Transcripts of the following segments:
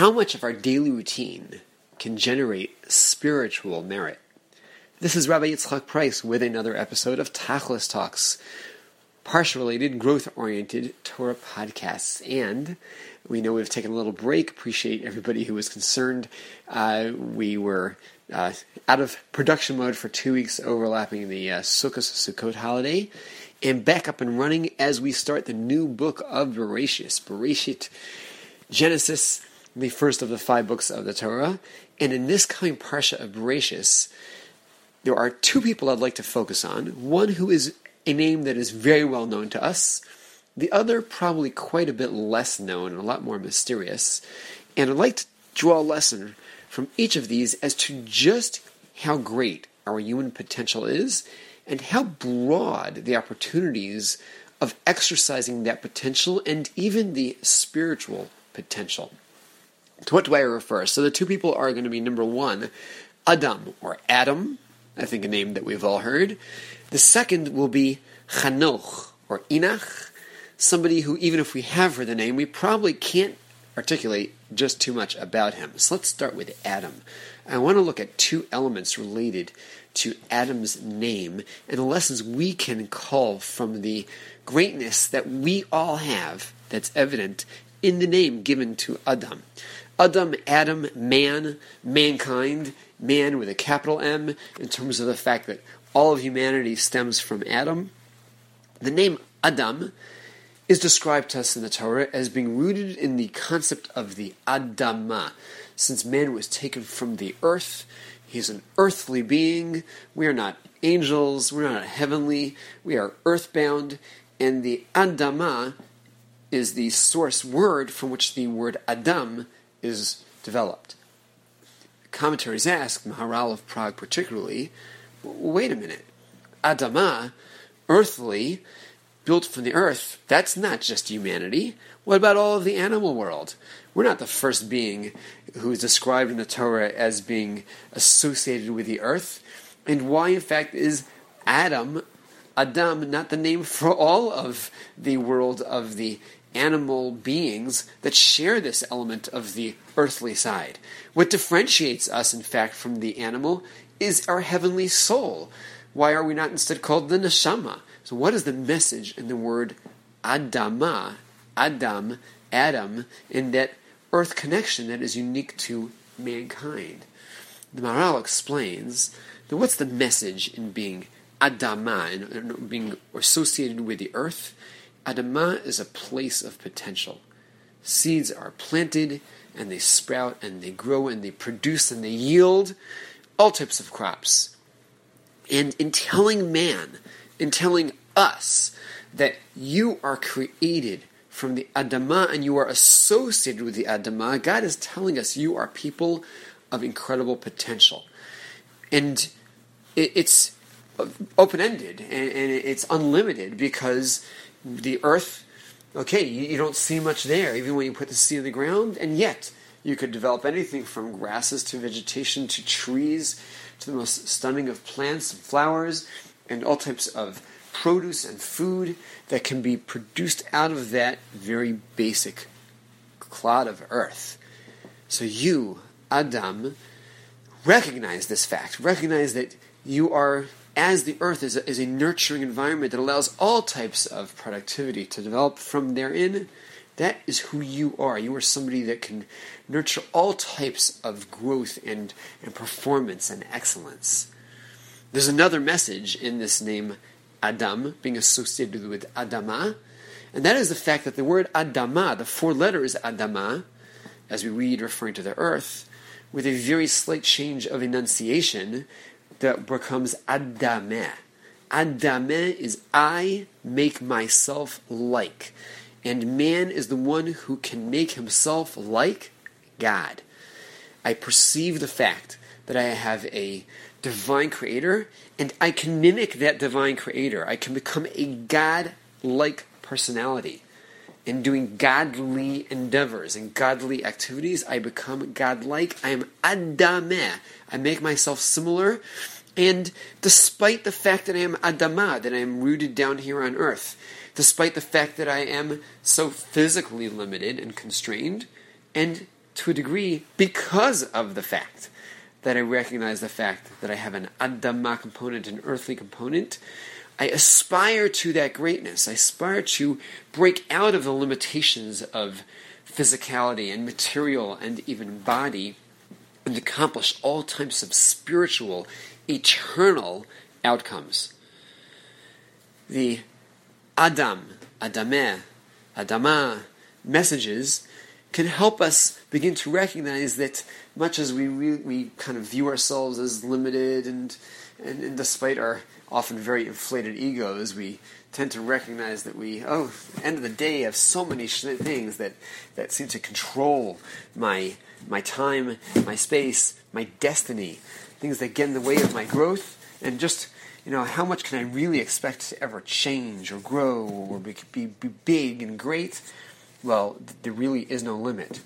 how much of our daily routine can generate spiritual merit. This is Rabbi Yitzchak Price with another episode of Tachlis Talks, parsha related, growth oriented Torah podcasts. And we know we've taken a little break. Appreciate everybody who was concerned. Uh, we were uh, out of production mode for two weeks, overlapping the uh, Sukkot Sukkot holiday, and back up and running as we start the new book of Bereshit. Bereshit, Genesis, the first of the five books of the Torah. And in this coming parsha of Bereshit, there are two people I'd like to focus on. One who is a name that is very well known to us, the other probably quite a bit less known and a lot more mysterious. And I'd like to draw a lesson from each of these as to just how great our human potential is and how broad the opportunities of exercising that potential and even the spiritual potential. To what do I refer? So the two people are going to be number one, Adam or Adam, I think a name that we've all heard. The second will be Chanoch or Enoch, somebody who, even if we have heard the name, we probably can't articulate just too much about him. So let's start with Adam. I want to look at two elements related to Adam's name and the lessons we can call from the greatness that we all have that's evident in the name given to Adam. Adam, Adam, man, mankind, man with a capital M, in terms of the fact that all of humanity stems from Adam. The name Adam is described to us in the Torah as being rooted in the concept of the Adama. Since man was taken from the earth, he's an earthly being. We are not angels, we're not heavenly, we are earthbound, and the Adama is the source word from which the word Adam is developed. Commentaries ask, Maharal of Prague particularly, wait a minute, Adama, earthly, built from the earth, that's not just humanity. What about all of the animal world? We're not the first being who is described in the Torah as being associated with the earth. And why, in fact, is Adam, Adam, not the name for all of the world of the animal beings that share this element of the earthly side. What differentiates us, in fact, from the animal is our heavenly soul. Why are we not instead called the neshama? So, what is the message in the word Adama, Adam, Adam, in that earth connection that is unique to mankind? The Maharal explains that what's the message in being Adama, in being associated with the earth? Adama is a place of potential. Seeds are planted and they sprout and they grow and they produce and they yield all types of crops. And in telling man, in telling us that you are created from the Adama and you are associated with the Adama, God is telling us you are people of incredible potential. And it's open ended and it's unlimited because the earth, okay, you, you don't see much there, even when you put the seed in the ground, and yet you could develop anything from grasses to vegetation to trees to the most stunning of plants and flowers and all types of produce and food that can be produced out of that very basic clod of earth. So you, Adam, recognize this fact. Recognize that you are as the earth is a, is a nurturing environment that allows all types of productivity to develop from therein, that is who you are. You are somebody that can nurture all types of growth and, and performance and excellence. There's another message in this name, Adam, being associated with Adama, and that is the fact that the word Adama, the four letters Adama, as we read referring to the earth, with a very slight change of enunciation, that becomes Adameh. Adameh is I make myself like. And man is the one who can make himself like God. I perceive the fact that I have a divine creator and I can mimic that divine creator. I can become a God like personality. In doing godly endeavors and godly activities, I become godlike. I am Adameh. I make myself similar. And despite the fact that I am Adamah, that I am rooted down here on earth, despite the fact that I am so physically limited and constrained, and to a degree because of the fact that I recognize the fact that I have an Adama component, an earthly component. I aspire to that greatness. I aspire to break out of the limitations of physicality and material and even body and accomplish all types of spiritual, eternal outcomes. The Adam, Adameh, Adama messages can help us begin to recognize that much as we we kind of view ourselves as limited and, and, and despite our often very inflated egos, we tend to recognize that we, oh, end of the day, have so many things that, that seem to control my my time, my space, my destiny, things that get in the way of my growth, and just you know how much can I really expect to ever change or grow or be, be, be big and great? Well, there really is no limit.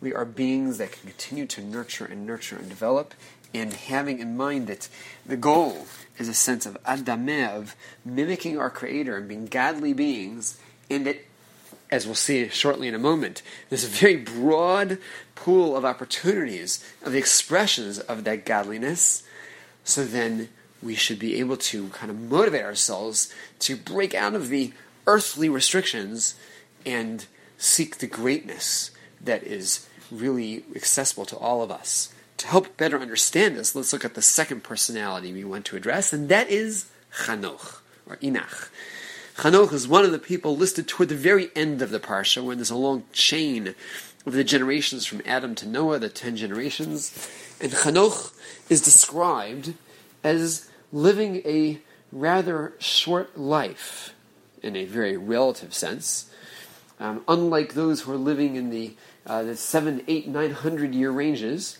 We are beings that can continue to nurture and nurture and develop, and having in mind that the goal is a sense of adameh, of mimicking our Creator and being godly beings, and that, as we'll see shortly in a moment, there's a very broad pool of opportunities of the expressions of that godliness. So then we should be able to kind of motivate ourselves to break out of the earthly restrictions and seek the greatness that is really accessible to all of us. To help better understand this, let's look at the second personality we want to address, and that is Chanoch, or Enoch. Chanoch is one of the people listed toward the very end of the Parsha, when there's a long chain of the generations from Adam to Noah, the ten generations. And Chanoch is described as living a rather short life, in a very relative sense. Um, unlike those who are living in the, uh, the seven, eight, nine hundred year ranges,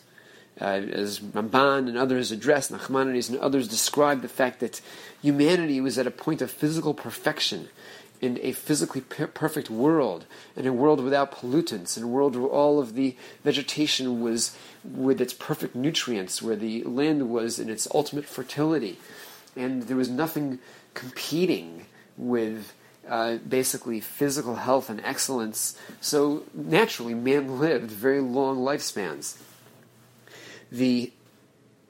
uh, as Ramban and others address, Nachmanides and others describe the fact that humanity was at a point of physical perfection in a physically per- perfect world, in a world without pollutants, in a world where all of the vegetation was with its perfect nutrients, where the land was in its ultimate fertility, and there was nothing competing with uh, basically physical health and excellence. So naturally, man lived very long lifespans. The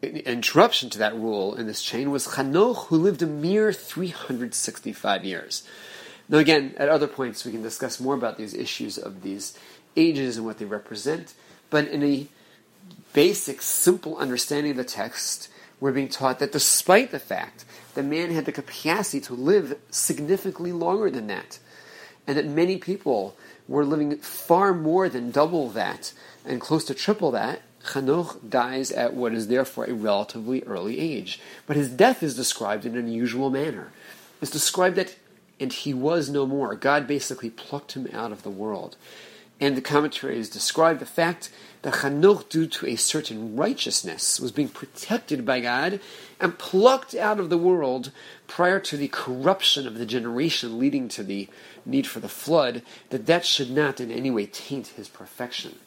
interruption to that rule in this chain was Chanoch, who lived a mere 365 years. Now, again, at other points, we can discuss more about these issues of these ages and what they represent, but in a basic, simple understanding of the text, we're being taught that despite the fact that man had the capacity to live significantly longer than that, and that many people were living far more than double that and close to triple that, Chanoch dies at what is therefore a relatively early age. But his death is described in an unusual manner. It's described that, and he was no more. God basically plucked him out of the world. And the commentaries describe the fact that Chanoch, due to a certain righteousness, was being protected by God and plucked out of the world prior to the corruption of the generation leading to the need for the flood, that that should not in any way taint his perfection.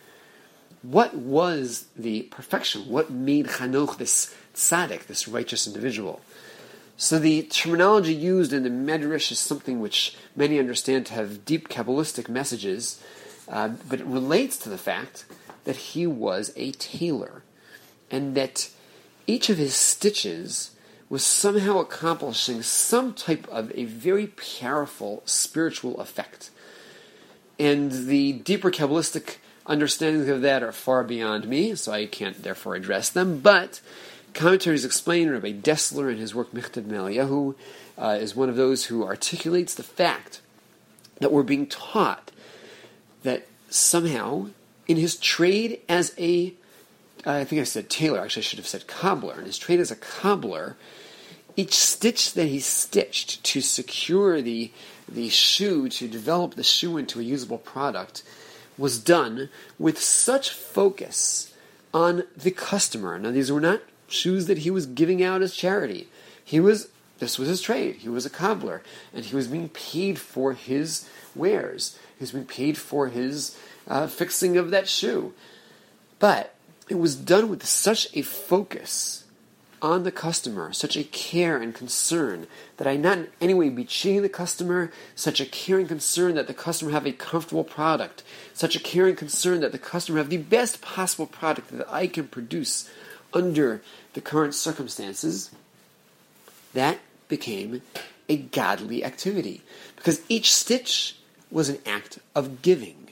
What was the perfection? What made Chanoch this tzaddik, this righteous individual? So the terminology used in the Medrash is something which many understand to have deep Kabbalistic messages, uh, but it relates to the fact that he was a tailor, and that each of his stitches was somehow accomplishing some type of a very powerful spiritual effect. And the deeper Kabbalistic understandings of that are far beyond me, so I can't therefore address them. But commentaries explain, Rabbi Dessler in his work Michtav Me'Eliyahu uh, is one of those who articulates the fact that we're being taught that somehow in his trade as a, I think I said tailor, actually I should have said cobbler, in his trade as a cobbler, each stitch that he stitched to secure the, the shoe, to develop the shoe into a usable product, was done with such focus on the customer. Now, these were not shoes that he was giving out as charity. He was, this was his trade. He was a cobbler, and he was being paid for his wares. He was being paid for his uh, fixing of that shoe. But it was done with such a focus on the customer, such a care and concern that I not in any way be cheating the customer, such a caring concern that the customer have a comfortable product, such a caring concern that the customer have the best possible product that I can produce under the current circumstances, that became a godly activity. Because each stitch was an act of giving.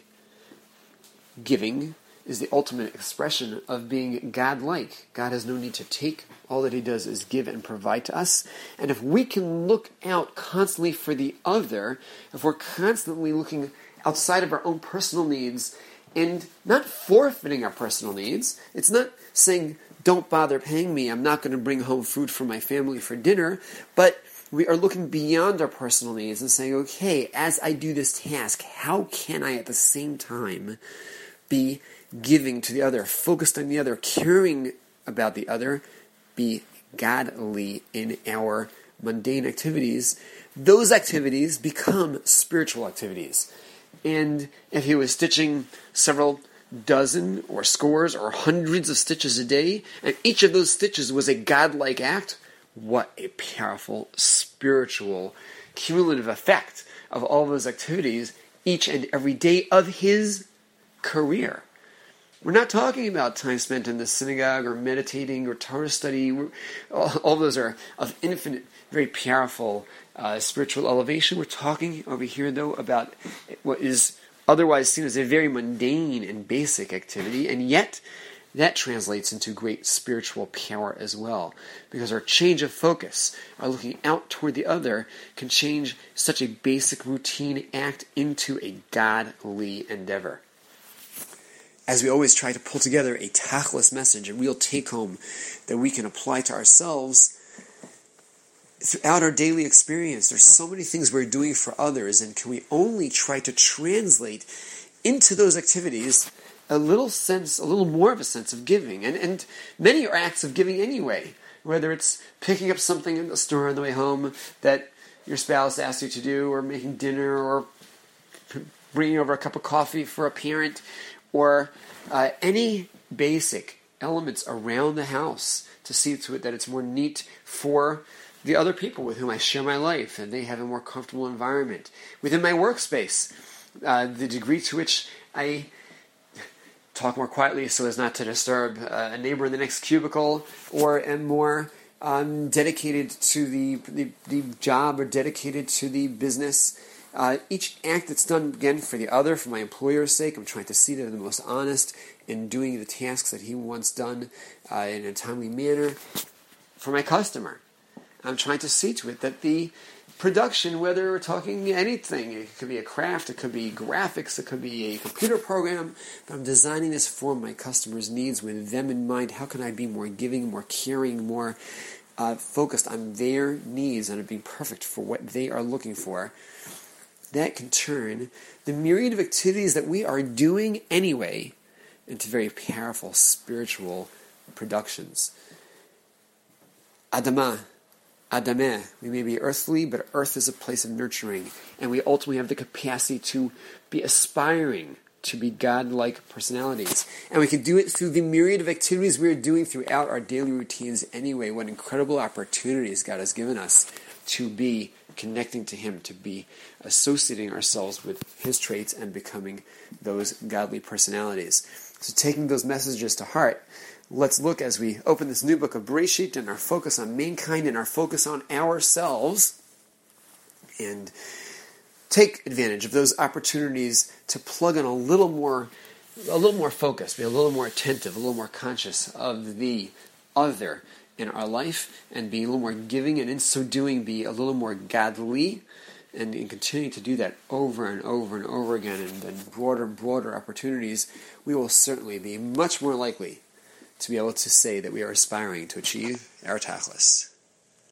Giving is the ultimate expression of being God-like. God has no need to take. All that He does is give and provide to us. And if we can look out constantly for the other, if we're constantly looking outside of our own personal needs and not forfeiting our personal needs, it's not saying, don't bother paying me, I'm not going to bring home food for my family for dinner, but we are looking beyond our personal needs and saying, okay, as I do this task, how can I at the same time be giving to the other, focused on the other, caring about the other, be godly in our mundane activities, those activities become spiritual activities. And if he was stitching several dozen or scores or hundreds of stitches a day, and each of those stitches was a godlike act, what a powerful spiritual cumulative effect of all those activities each and every day of his career. We're not talking about time spent in the synagogue or meditating or Torah study. All, all, those are of infinite, very powerful uh, spiritual elevation. We're talking over here, though, about what is otherwise seen as a very mundane and basic activity, and yet that translates into great spiritual power as well. Because our change of focus, our looking out toward the other, can change such a basic routine act into a godly endeavor as we always try to pull together a tachlis message, a real take home that we can apply to ourselves throughout our daily experience. There's so many things we're doing for others, and can we only try to translate into those activities a little sense, a little more of a sense of giving? And, and many are acts of giving anyway, whether it's picking up something in the store on the way home that your spouse asked you to do, or making dinner, or bringing over a cup of coffee for a parent or uh, any basic elements around the house to see to it that it's more neat for the other people with whom I share my life and they have a more comfortable environment. Within my workspace, uh, the degree to which I talk more quietly so as not to disturb uh, a neighbor in the next cubicle or am more um, dedicated to the, the, the job or dedicated to the business uh, each act that's done again for the other, for my employer's sake, I'm trying to see that I'm the most honest in doing the tasks that he wants done uh, in a timely manner. For my customer, I'm trying to see to it that the production, whether we're talking anything, it could be a craft, it could be graphics, it could be a computer program, but I'm designing this for my customers' needs with them in mind. How can I be more giving, more caring, more uh, focused on their needs and being perfect for what they are looking for? That can turn the myriad of activities that we are doing anyway into very powerful spiritual productions. Adama, Adameh, we may be earthly, but earth is a place of nurturing, and we ultimately have the capacity to be aspiring to be God-like personalities. And we can do it through the myriad of activities we are doing throughout our daily routines anyway. What incredible opportunities God has given us to be connecting to Him, to be associating ourselves with His traits and becoming those godly personalities. So, taking those messages to heart, let's look as we open this new book of Bereshit and our focus on mankind and our focus on ourselves, and take advantage of those opportunities to plug in a little more a little more focused, be a little more attentive, a little more conscious of the other in our life and be a little more giving, and in so doing, be a little more godly, and in continuing to do that over and over and over again, and then broader and broader opportunities, we will certainly be much more likely to be able to say that we are aspiring to achieve our tachlis.